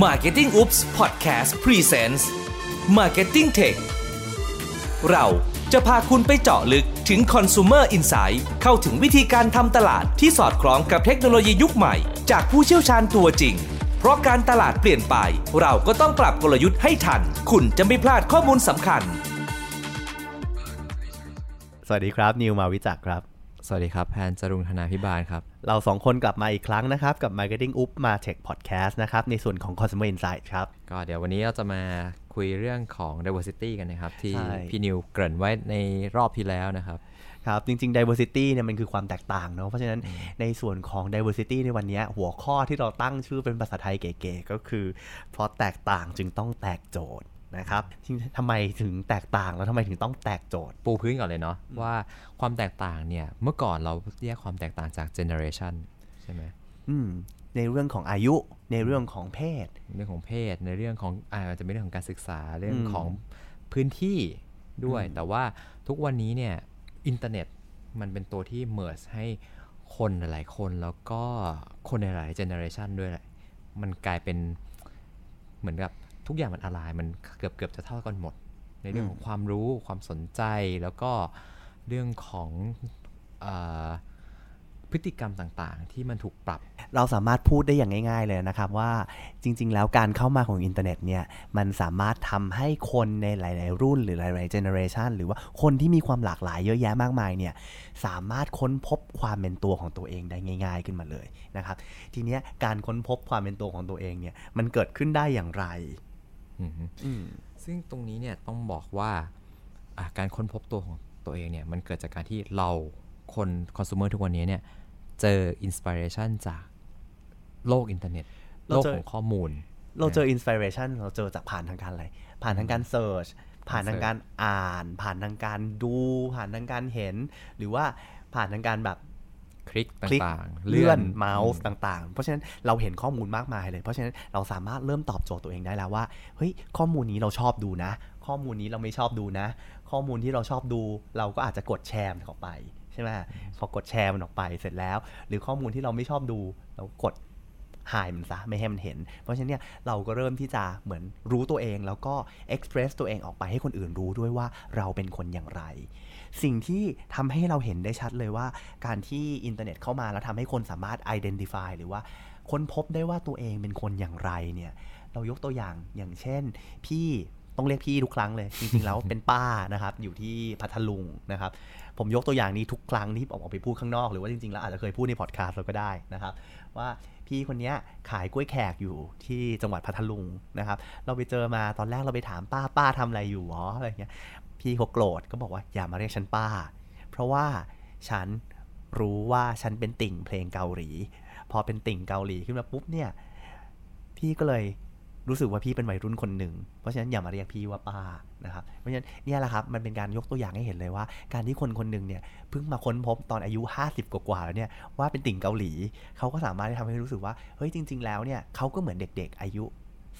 Marketing Oops Podcast Presents Marketing Tech เราจะพาคุณไปเจาะลึกถึง Consumer Insight เข้าถึงวิธีการทำตลาดที่สอดคล้องกับเทคโนโลยียุคใหม่ จากผู้เชี่ยวชาญตัวจริง เพราะการตลาดเปลี่ยนไป เราก็ต้องปรับกลยุทธ์ให้ทัน คุณจะไม่พลาดข้อมูลสำคัญ สวัสดีครับ นิวมาวิจักครับ สวัสดีครับ แพนจรุงธนาพิบาลครับ เราสองคนกลับมาอีกครั้งนะครับ กับ Marketing Up มา Tech Podcast นะครับ ในส่วนของ Consumer Insight ครับ ก็เดี๋ยววันนี้เราจะมาคุยเรื่องของ diversity กันนะครับ ที่ใช่พี่นิวเกริ่นไว้ในรอบที่แล้วนะครับครับจริงๆ diversity เนี่ยมันคือความแตกต่างเนาะเพราะฉะนั้นในส่วนของ diversity ในวันนี้หัวข้อที่เราตั้งชื่อเป็นภาษาไทยเก๋ๆก็คือเพราะแตกต่างจึงต้องแตกโจทย์ นะครับจริงๆทำไมถึงแตกต่างแล้วทำไมถึงต้องแตกโจทย์ ปูพื้นก่อนเลยเนาะว่าความแตกต่างเนี่ยเมื่อก่อนเราแยกความแตกต่างจาก generation ใช่ไหมอืมในเรื่องของอายุในเรื่องของเพศ เรื่องของเพศในเรื่องของอาจจะเป็นเรื่องของการศึกษาเรื่องอืมของพื้นที่ด้วย แต่ว่าทุกวันนี้เนี่ยอินเทอร์เน็ตมันเป็นตัวที่ merge ให้คนหลายๆคนแล้วก็คนในหลาย generation ด้วยแหละมันกลายเป็นเหมือนกับ ทุกอย่างมันอะไรมันเกือบเกือบจะเท่ากันหมด ในเรื่องของความรู้ความสนใจแล้วก็เรื่องของเออพฤติกรรมต่างๆ ที่มันถูกปรับ เราสามารถพูดได้อย่างง่าย ๆ เลยนะครับว่าจริง ๆ แล้วการเข้ามาของอินเทอร์เน็ตเนี่ยมันสามารถทำให้คนในหลาย ๆ รุ่นหรือหลาย ๆ generation หรือว่าคนที่มีความหลากหลายเยอะแยะมากมายเนี่ยสามารถค้นพบความเป็นตัวของตัวเองได้ง่าย ๆ ขึ้นมาเลยนะครับ ทีเนี้ยการค้นพบความเป็นตัวของตัวเองเนี่ยมันเกิดขึ้นได้อย่างไรอือฮึอืม ซึ่งตรงนี้เนี่ยต้องบอกว่าอะการค้นพบตัวของตัวเองเนี่ยมันเกิดจากการที่เราคนคอน sumer ทุกวันนี้เนี่ยเจอ inspiration จากโลกอินเทอร์เน็ตเราโลกเจอของข้อมูล เราเจอ inspiration เราเจอจากผ่านทางการอะไร ผ่านทางการ search ผ่านทางการอ่าน ผ่านทางการดู ผ่านทางการเห็น หรือว่าผ่านทางการแบบ คลิกคลิกต่างๆ เลื่อนเมาส์ต่างๆ เพราะฉะนั้นเราเห็นข้อมูลมากมายเลย เพราะฉะนั้นเราสามารถเริ่มตอบโจทย์ตัวเองได้แล้วว่า เฮ้ย ข้อมูลนี้เราชอบดูนะ ข้อมูลนี้เราไม่ชอบดูนะ ข้อมูลที่เราชอบดู เราก็อาจจะกดแชร์มันออกไปใช่ไหมพอกดแชร์มันออกไปเสร็จแล้ว หรือข้อมูลที่เราไม่ชอบดูเรากดหายมันซะไม่ให้มันเห็น เพราะฉะนั้นเนี่ยเราก็เริ่มที่จะเหมือนรู้ตัวเอง แล้วก็เอ็กเพรสตัวเองออกไปให้คนอื่นรู้ด้วยว่าเราเป็นคนอย่างไร สิ่งที่ทำให้เราเห็นได้ชัดเลยว่า การที่อินเทอร์เน็ตเข้ามาแล้วทำให้คนสามารถ identify หรือว่าค้นพบได้ว่าตัวเองเป็นคนอย่างไรเนี่ยเรายกตัวอย่างอย่างเช่น พี่ต้องเรียกพี่ทุกครั้งเลย จริงๆแล้วเป็นป้านะครับอยู่ที่พัทลุงนะครับผมยกตัวอย่างนี้ทุกครั้งที่ออกไปพูดข้างนอก หรือว่าจริงๆแล้วอาจจะเคยพูดในพอดแคสต์เราก็ได้นะครับ ว่า พี่คนนี้ขายกล้วยแขกอยู่ที่จังหวัดพัทลุงนะครับ เราไปเจอมาตอนแรกเราไปถามป้าป้าทำอะไรอยู่หรออะไรเงี้ย พี่เขาโกรธก็บอกว่าอย่ามาเรียกฉันป้า เพราะว่าฉันรู้ว่าฉันเป็นติ่งเพลงเกาหลี พอเป็นติ่งเกาหลีขึ้นมาปุ๊บเนี่ย พี่ก็เลย รู้สึกว่าพี่เป็นวัยรุ่นคนหนึ่ง เพราะฉะนั้นอย่ามาเรียกพี่ว่าป้านะครับ เพราะฉะนั้นเนี่ยแหละครับมันเป็นการยกตัวอย่างให้เห็นเลยว่า การที่คนคนหนึ่งเนี่ยเพิ่งมาค้นพบตอนอายุ 50 กว่าๆแล้วเนี่ยว่าเป็นติ่งเกาหลี เขาก็สามารถที่ทำให้รู้สึกว่าเฮ้ยจริง ๆ แล้วเนี่ยเขาก็เหมือนเด็ก ๆ อายุ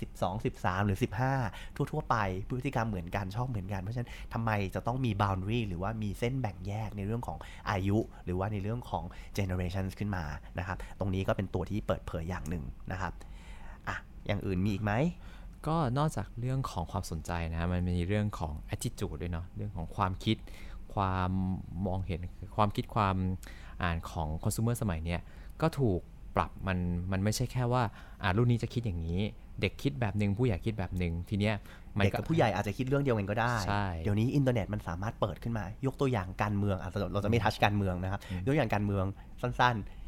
12 13 หรือ 15 ทั่ว ๆ ไปพฤติกรรมเหมือนกันชอบเหมือนกัน เพราะฉะนั้นทำไมจะต้องมี boundary หรือว่ามีเส้นแบ่งแยกในเรื่องของอายุ หรือว่าในเรื่องของ generations ขึ้นมานะครับตรงนี้ก็เป็นตัวที่เปิดเผยอย่างหนึ่งนะครับ อะอย่างอื่นมีอีกไหมก็นอกจากเรื่องของความสนใจนะมันมีเรื่องของ attitude ด้วยเนาะเรื่องของความคิด ความมองเห็นความคิดความอ่านของ consumer สมัยเนี้ยก็ถูกปรับมันมันไม่ใช่แค่ว่าอ่ารุ่นนี้จะคิดอย่างนี้ เด็กคิดแบบหนึ่งผู้ใหญ่คิดแบบหนึ่งทีเนี้ยมันเด็กกับผู้ใหญ่อาจจะคิดเรื่องเดียวกันก็ได้ใช่เดี๋ยวนี้อินเทอร์เน็ตมันสามารถเปิดขึ้นมา ยกตัวอย่างการเมืองอะเราเราจะไม่ทัชการเมืองนะครับยกตัวอย่างการเมืองสั้นๆ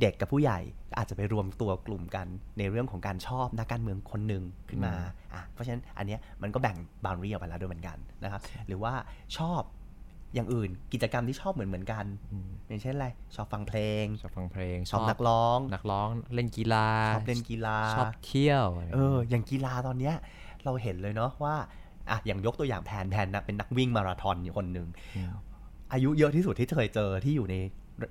เด็กกับผู้ใหญ่อาจจะไปรวมตัวกลุ่มกันในเรื่องของการชอบนักการเมืองคนหนึ่งขึ้นมาอะเพราะฉะนั้นอันเนี้ยมันก็แบ่งบาวน์รีออกไปแล้วด้วยเหมือนกันนะครับ หรือว่าชอบอย่างอื่นกิจกรรมที่ชอบเหมือนเหมือนๆกันอย่างเช่นอะไรชอบฟังเพลง ชอบฟังเพลง ชอบนักร้อง นักร้องเล่นกีฬา ชอบเล่นกีฬา ชอบเที่ยวอะไรเออ อย่างกีฬาตอนเนี้ยเราเห็นเลยเนาะว่าอะอย่างยกตัวอย่างแพนแพนนะเป็นนักวิ่งมาราธอนอยู่คนหนึ่งอายุเยอะที่สุดที่เคยเจอที่อยู่ใน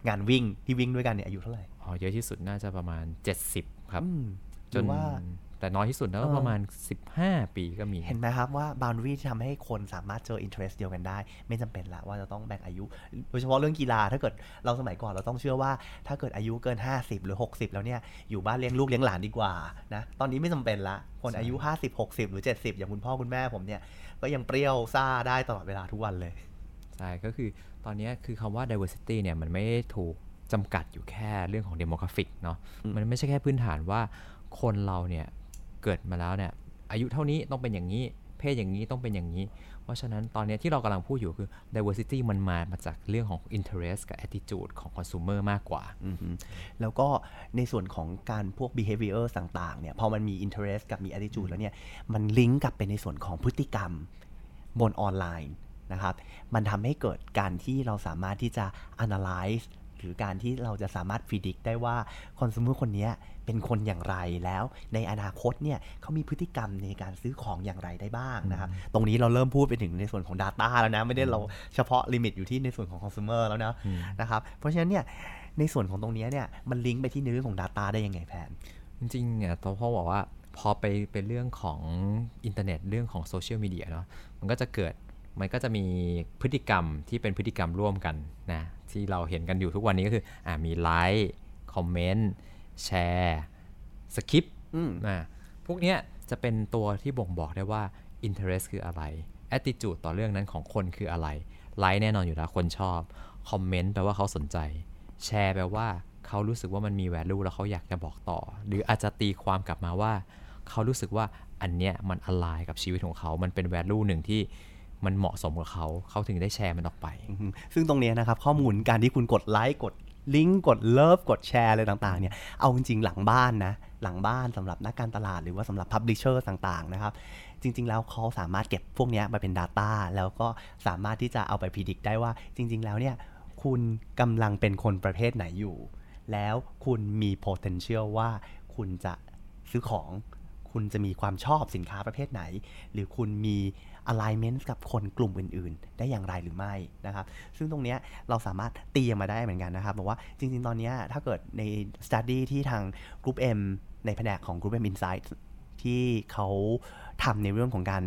งานวิ่งที่วิ่งด้วยกันเนี่ยอายุเท่าไหร่ อ๋อเยอะที่สุดน่าจะประมาณ 70 ครับอืมหจรืนอว่าแต่น้อยที่สุดแล้วก็ประมาณ 15 ปีก็มี เห็นไหมครับว่า boundary ที่ทำให้คนสามารถเจอ interest เดียวกันได้ ไม่จำเป็นละว่าจะต้องแบ่งอายุ โดยเฉพาะเรื่องกีฬาถ้าเกิดเราสมัยก่อนเราต้องเชื่อว่า ถ้าเกิดอายุเกิน 50 หรือ 60 แล้วเนี่ย อยู่บ้านเลี้ยงลูกเลี้ยงหลานดีกว่านะตอนนี้ไม่จำเป็นละ คนอายุ 50 60 หรือ 70 อย่างคุณพ่อคุณแม่ผมเนี่ย ก็ยังเปรี้ยวซ่าได้ตลอดเวลาทุกวันเลยใช่ก็คือตอนนี้คือคำว่า diversity เนี่ยมันไม่ได้ถูก จำกัดอยู่แค่เรื่องของ demographic เนาะมันไม่ใช่แค่พื้นฐานว่าคนเราเนี่ยเกิดมาแล้วเนี่ยอายุเท่านี้ต้องเป็นอย่างนี้ เพศอย่างนี้ต้องเป็นอย่างนี้ เพราะฉะนั้นตอนนี้ที่เรากำลังพูดอยู่คือ diversity มันมามาจากเรื่องของ interest กับ attitude ของ consumer มากกว่าอือฮึแล้วก็ในส่วนของการพวก behavior ต่างๆเนี่ยพอมันมี interest กับมี attitude แล้วเนี่ยมันลิงก์กลับไปในส่วนของพฤติกรรมบนออนไลน์นะครับ มันทำให้เกิดการที่เราสามารถที่จะ analyze หรือการที่เราจะสามารถ predict ได้ว่า consumer คนเนี้ยเป็นคนอย่างไรแล้วในอนาคตเนี่ยเขามีพฤติกรรมในการซื้อของอย่างไรได้บ้างนะครับ ตรงนี้เราเริ่มพูดไปถึงในส่วนของ Data แล้วนะ ไม่ได้เราเฉพาะลิมิตอยู่ที่ในส่วนของ consumer แล้วนะนะครับเพราะฉะนั้นเนี่ยในส่วนของตรงเนี้ยเนี่ยมันลิงก์ไปที่ในเรื่องของ Data ได้ยังไงแพนจริงๆเนี่ยตัวพ่อบอกว่าพอไปเป็นเรื่องของอินเทอร์เน็ตเรื่องของโซเชียลมีเดียเนาะมันก็จะเกิด มันก็จะมีพฤติกรรมที่เป็นพฤติกรรมร่วมกันนะที่เราเห็นกันอยู่ทุกวันนี้ก็คืออ่ามี like comment share subscribe อืมนะพวกเนี้ยจะเป็นตัวที่บ่งบอกได้ว่า interest คืออะไร attitude ต่อเรื่องนั้นของคนคืออะไรไลค์แน่นอนอยู่แล้วคนชอบ comment แปลว่าเขาสนใจ แชร์แปลว่าเขารู้สึกว่ามันมี value แล้วเขาอยากจะบอกต่อ หรืออาจจะตีความกลับมาว่า เขารู้สึกว่าอันเนี้ยมัน align กับชีวิตของเขา มันเป็น value หนึ่งที่ มันเหมาะสมกับเขาเขาถึงได้แชร์มันออกไป ซึ่งตรงนี้นะครับข้อมูลการที่คุณกดไลค์กดลิงก์กด love กดแชร์อะไรต่างๆเนี่ยเอาจริงๆหลังบ้านนะหลังบ้านสำหรับนักการตลาดหรือว่าสำหรับ publisher ต่างๆนะครับจริง ๆ แล้วเขาสามารถเก็บพวกนี้มาเป็น Data แล้วก็สามารถที่จะเอาไป predict ได้ว่าจริง ๆ แล้วเนี่ยคุณกำลังเป็นคนประเภทไหนอยู่ แล้วคุณมี potential ว่าคุณจะซื้อของ คุณจะมีความชอบสินค้าประเภทไหน หรือคุณมี alignment กับคนกลุ่มอื่น ๆ ได้อย่างไรหรือไม่นะครับ ซึ่งตรงเนี้ยเราสามารถตีออกมาได้เหมือนกันนะครับ บอกว่าจริง ๆ ตอนเนี้ยถ้าเกิดใน study ที่ทาง Group M ในแผนกของ Group M Insight ที่เขาทำในเรื่องของการ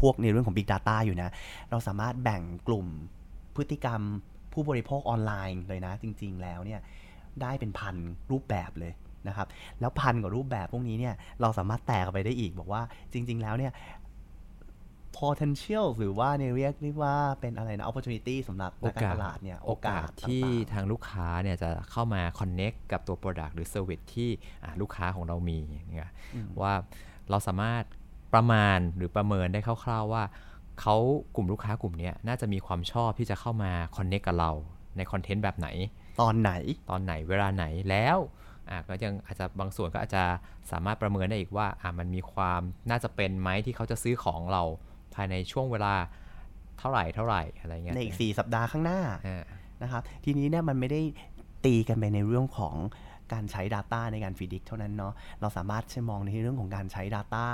พวกในเรื่องของ Big Data อยู่นะ เราสามารถแบ่งกลุ่มพฤติกรรมผู้บริโภคออนไลน์เลยนะ จริง ๆ แล้วเนี่ยได้เป็นพันรูปแบบเลย นะครับแล้วพันกว่ารูปแบบพวกนี้เนี่ยเราสามารถแตกออกไปได้อีกบอกว่าจริง ๆ แล้วเนี่ย potential หรือว่าในเรียกเรียกว่าเป็นอะไรนะ opportunity สำหรับโอนักการกาสตลาดเนี่ยโอกาสที่ต่างทางลูกค้าเนี่ยจะเข้ามา connect กับตัว product หรือ service ที่อะลูกค้าของเรามีเนี่ยว่าเราสามารถประมาณหรือประเมินได้คร่าวๆว่าเขากลุ่มลูกค้ากลุ่มเนี้ยน่าจะมีความชอบที่จะเข้ามา connect กับเราในคอนเทนต์แบบไหนๆตอนไหนตอนไหนเวลาไหนแล้วอะ ก็ยังอาจจะบางส่วนก็อาจจะสามารถประเมินได้อีกว่าอะมันมีความน่าจะเป็นไหมที่เขาจะซื้อของเราภายในช่วงเวลาเท่าไหร่เท่าไหร่อะไรเงี้ยในอีก 4 สัปดาห์ข้างหน้าอ่านะครับทีนี้เนี่ยมันไม่ได้ตีกันไปในเรื่องของการใช้ Data ในการ predict เท่านั้นเนาะเราสามารถใช้มองในเรื่องของการใช้ Data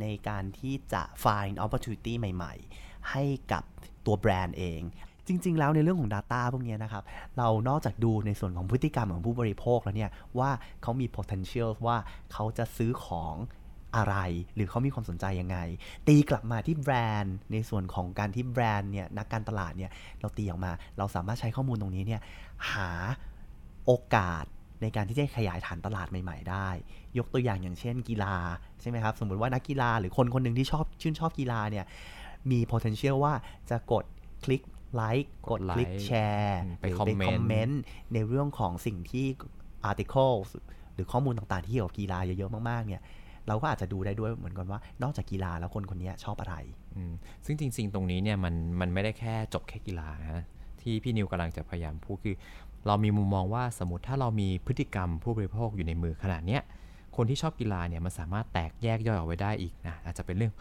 ในการที่จะ find opportunity ใหม่ ๆ ให้กับตัวแบรนด์เอง จริง ๆ แล้วในเรื่องของ Data พวกนี้นะครับ เรานอกจากดูในส่วนของพฤติกรรมของผู้บริโภคแล้วเนี่ย ว่าเขามี potential ว่าเขาจะซื้อของอะไร หรือเขามีความสนใจยังไง ตีกลับมาที่แบรนด์ ในส่วนของการที่แบรนด์เนี่ยนักการตลาดเนี่ยเราตีออกมา เราสามารถใช้ข้อมูลตรงนี้เนี่ยหาโอกาสในการที่จะขยายฐานตลาดใหม่ ๆ ได้ ยกตัวอย่างอย่างเช่นกีฬาใช่ไหมครับ สมมติว่านักกีฬาหรือคนคนหนึ่งที่ชอบชื่นชอบกีฬาเนี่ยมี potential ว่าจะกดคลิก ไลค์กดคลิก like แชร์อืมไปหรือ comment คอมเมนต์ในเรื่องของสิ่งที่ articles หรือข้อมูลต่างๆที่เกี่ยวกับกีฬาเยอะๆมากๆเนี่ยเราก็อาจจะดูได้ด้วยเหมือนกันว่า นอกจากกีฬาแล้วคนคนนี้ชอบอะไรอืมซึ่งจริง ๆ ตรงนี้เนี่ยมันมันไม่ได้แค่จบแค่กีฬานะที่พี่นิวกำลังจะพยายามพูดคือ เรามีมุมมองว่าสมมติถ้าเรามีพฤติกรรมผู้บริโภคอยู่ในมือขนาดเนี้ยคนที่ชอบกีฬาเนี่ยมันสามารถแตกแยกย่อยออกไปได้อีกนะอาจจะเป็นเรื่อง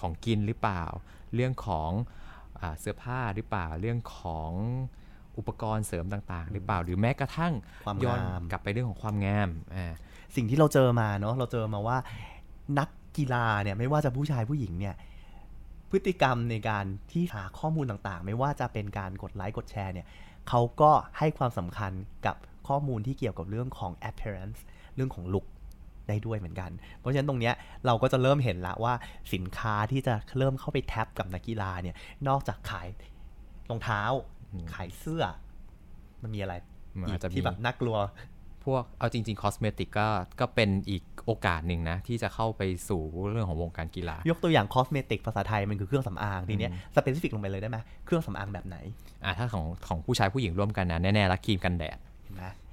ของกินหรือเปล่า เรื่องของอา เสื้อผ้าหรือเปล่าเรื่องของอุปกรณ์เสริมต่างๆ หรือเปล่าหรือแม้กระทั่งความย้อนงามกลับไปเรื่องของความงามอ่าสิ่งที่เราเจอมาเนาะเราเจอมาว่านักกีฬาเนี่ยไม่ว่าจะผู้ชายผู้หญิงเนี่ยพฤติกรรมในการที่หาข้อมูลต่างๆ ไม่ว่าจะเป็นการกดไลค์กดแชร์เนี่ยเขาก็ให้ความสำคัญกับข้อมูลที่เกี่ยวกับเรื่องของ appearance เรื่องของ look ได้ด้วยเหมือนกัน เพราะฉะนั้นตรงเนี้ยเราก็จะเริ่มเห็นละว่าสินค้าที่จะเริ่มเข้าไปแท็บกับนักกีฬาเนี่ยนอกจากขายรองเท้า ขายเสื้อ มันมีอะไรมันอีอาจกจะมีที่แบบน่ากลัวพวกเอาจริงๆ cosmetic ก็ก็เป็นอีกโอกาสหนึ่งนะ ที่จะเข้าไปสู่เรื่องของวงการกีฬา ยกตัวอย่าง cosmetic ภาษาไทยมันคือเครื่องสำอางทีเนี้ย specific ลงไปเลยได้ไหมเครื่องสำอางแบบไหนอ่าถ้าของของผู้ชายผู้หญิงร่วมกันนะแน่ๆละครีมกันแดด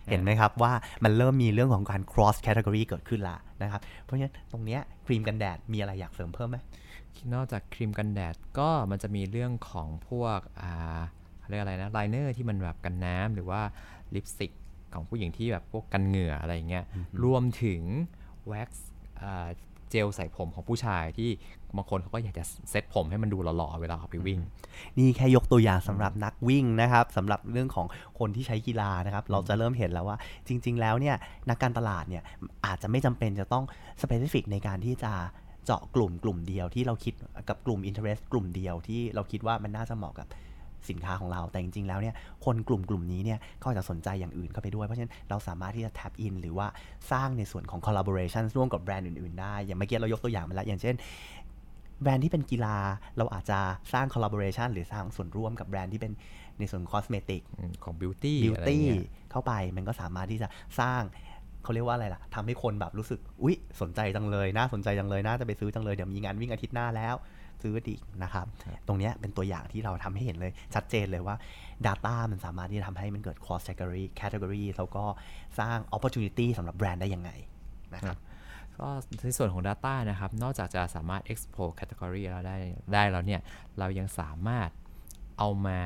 เห็นไหมเห็นไหมครับว่ามันเริ่มมีเรื่องของการ cross category เกิดขึ้นละนะครับ เพราะฉะนั้นตรงเนี้ยครีมกันแดดมีอะไรอยากเสริมเพิ่มไหมนอกจากครีมกันแดดก็มันจะมีเรื่องของพวกอ่าเขาเรียกอะไรนะ liner ที่มันแบบกันน้ำหรือว่าลิปสติกของผู้หญิงที่แบบพวกกันเหงื่ออะไรอย่างเงี้ยรวมถึงแว็กซ์เจลใส่ผมของผู้ชายที่บางคนเขาก็อยากจะเซ็ตผมให้มันดูหล่อๆเวลาออกไปวิ่ง นี่แค่ยกตัวอย่างสำหรับนักวิ่งนะครับสำหรับเรื่องของคนที่ใช้กีฬานะครับ เราจะเริ่มเห็นแล้วว่าจริง ๆ แล้วเนี่ยนักการตลาดเนี่ยอาจจะไม่จำเป็นจะต้อง specific ในการที่จะเจาะกลุ่มกลุ่มเดียวที่เราคิดกับกลุ่ม interest กลุ่มเดียวที่เราคิดว่ามันน่าจะเหมาะกับ สินค้าของเรา แต่จริงๆแล้วเนี่ยคนกลุ่มกลุ่มนี้เนี่ยก็อาจจะสนใจอย่างอื่นเข้าไปด้วย เพราะฉะนั้นเราสามารถที่จะ tap in หรือว่าสร้างในส่วนของ collaboration ร่วมกับแบรนด์อื่นๆได้ อย่างเมื่อกี้เรายกตัวอย่างมาแล้วอย่างเช่นแบรนด์ที่เป็นกีฬาเราอาจจะสร้าง collaboration หรือสร้างส่วนร่วมกับแบรนด์ที่เป็นในส่วน cosmetic อืมของ beauty บิวอะไรตี้เงี้ยเข้าไปมันก็สามารถที่จะสร้างเขาเรียกว่าอะไรล่ะทำให้คนแบบรู้สึกอุ๊ย สนใจจังเลยน่าสนใจจังเลยน่าจะไปซื้อจังเลย เดี๋ยวมีงานวิ่งอาทิตย์หน้าแล้ว ซื้อดีกนะครับ ตรงเนี้ยเป็นตัวอย่างที่เราทำให้เห็นเลยชัดเจนเลยว่า Data มันสามารถที่จะทำให้มันเกิด cross category category แล้วก็สร้าง opportunity สำหรับแบรนด์ได้ยังไงนะครับก็ในส่วนของ Data นะครับ นอกจากจะสามารถ export category แล้วได้ได้แล้วเนี่ย เรายังสามารถเอามา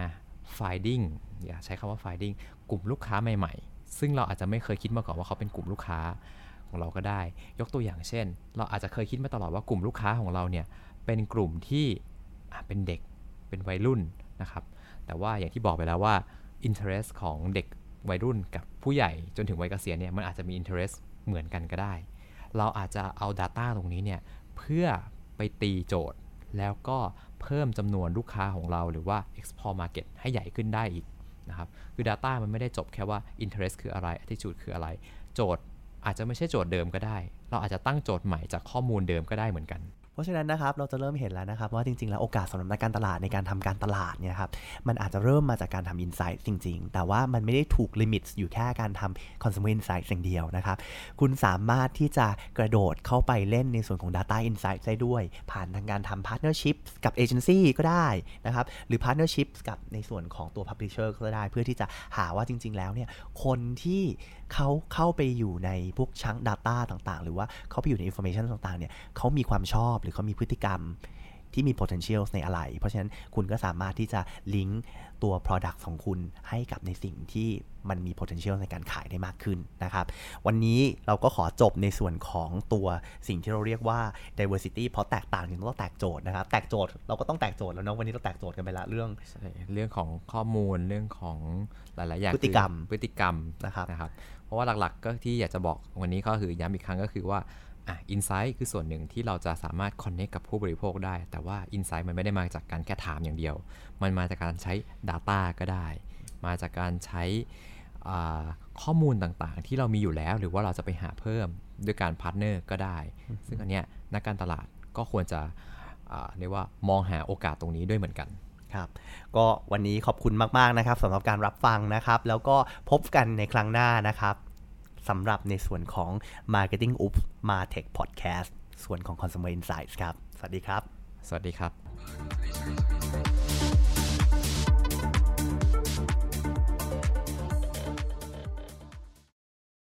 finding อย่าใช้คำว่า finding กลุ่มลูกค้าใหม่ๆ ซึ่งเราอาจจะไม่เคยคิดมาก่อนว่าเขาเป็นกลุ่มลูกค้า ของเราก็ได้ ยกตัวอย่างเช่น เราอาจจะเคยคิดมาตลอดว่ากลุ่มลูกค้าของเราเนี่ยเป็นกลุ่มที่เป็นเด็กเป็นวัยรุ่นนะครับ แต่ว่าอย่างที่บอกไปแล้วว่า interest ของเด็กวัยรุ่นกับผู้ใหญ่จนถึงวัยเกษียณเนี่ยมันอาจจะมี interest เหมือนกันก็ได้ เราอาจจะเอา Data ตรงนี้เนี่ยเพื่อไปตีโจทย์ แล้วก็เพิ่มจำนวนลูกค้าของเราหรือว่า export market ให้ใหญ่ขึ้นได้อีกนะครับ คือ Data มันไม่ได้จบแค่ว่า interest คืออะไร attitude คืออะไร โจทย์ อาจจะไม่ใช่โจทย์เดิมก็ได้ เราอาจจะตั้งโจทย์ใหม่จากข้อมูลเดิมก็ได้เหมือนกัน ราะฉะนั้นนะครับเราจะเริ่มเห็นแล้วนะครับว่าจริงๆ แล้วโอกาสสำหรับนักการตลาดในการทำการตลาดเนี่ยครับมันอาจจะเริ่มมาจากการทำอินไซต์จริง ๆ แต่ว่ามันไม่ได้ถูกลิมิตอยู่แค่การทำ consumer insight อย่างเดียวนะครับ คุณสามารถที่จะกระโดดเข้าไปเล่นในส่วนของ data insight ได้ด้วย ผ่านทางการทำ partnership กับ agency ก็ได้นะครับ หรือ partnership กับในส่วนของตัว publisher ก็ได้ เพื่อที่จะหาว่าจริง ๆ แล้วเนี่ยคนที่เขาเข้าไปอยู่ในพวกชั้ง data ต่างๆ หรือว่าเขาไปอยู่ใน information ต่างๆ เนี่ยเขามีความชอบรือเขามีพฤติกรรมที่มี potential ในอะไร เพราะฉะนั้นคุณก็สามารถที่จะลิงก์ตัว product ของคุณให้กับในสิ่งที่มันมี potential ในการขายได้มากขึ้นนะครับ วันนี้เราก็ขอจบในส่วนของตัวสิ่งที่เราเรียกว่า diversity เพราะแตกต่างถึงต้องแตกโจทย์นะครับ แตกโจทย์เราก็ต้องแตกโจทย์แล้วเนาะ วันนี้เราแตกโจทย์กันไปละเรื่องใช่เรื่องของข้อมูล เรื่องของหลายๆอย่าง พฤติกรรมคือพฤติกรรมนะครับนะครับ เพราะว่าหลักๆ ก็ที่อยากจะบอกวันนี้ก็คือย้ำอีกครั้งก็คือว่า อะอินไซต์คือส่วนหนึ่งที่เราจะสามารถคอนเน c t กับผู้บริโภคได้ แต่ว่าอินไซต์มันไม่ได้มาจากการแค่ถามอย่างเดียว มันมาจากการใช้ Data ก็ได้ มาจากการใช้อ่าข้อมูลต่างๆ ที่เรามีอยู่แล้ว หรือว่าเราจะไปหาเพิ่มด้วยการ partner ก็ได้ ซึ่งอันเนี้ยนักการตลาดก็ควรจะอ่าเรียกว่ามองหาโอกาสตรงนี้ด้วยเหมือนกันครับก็วันนี้ขอบคุณมาก ๆ นะครับสำหรับการรับฟังนะครับ แล้วก็พบกันในครั้งหน้านะครับ สำหรับในส่วนของ Marketing Oops Martech Podcast ส่วนของ Consumer Insights ครับ สวัสดีครับ สวัสดีครับ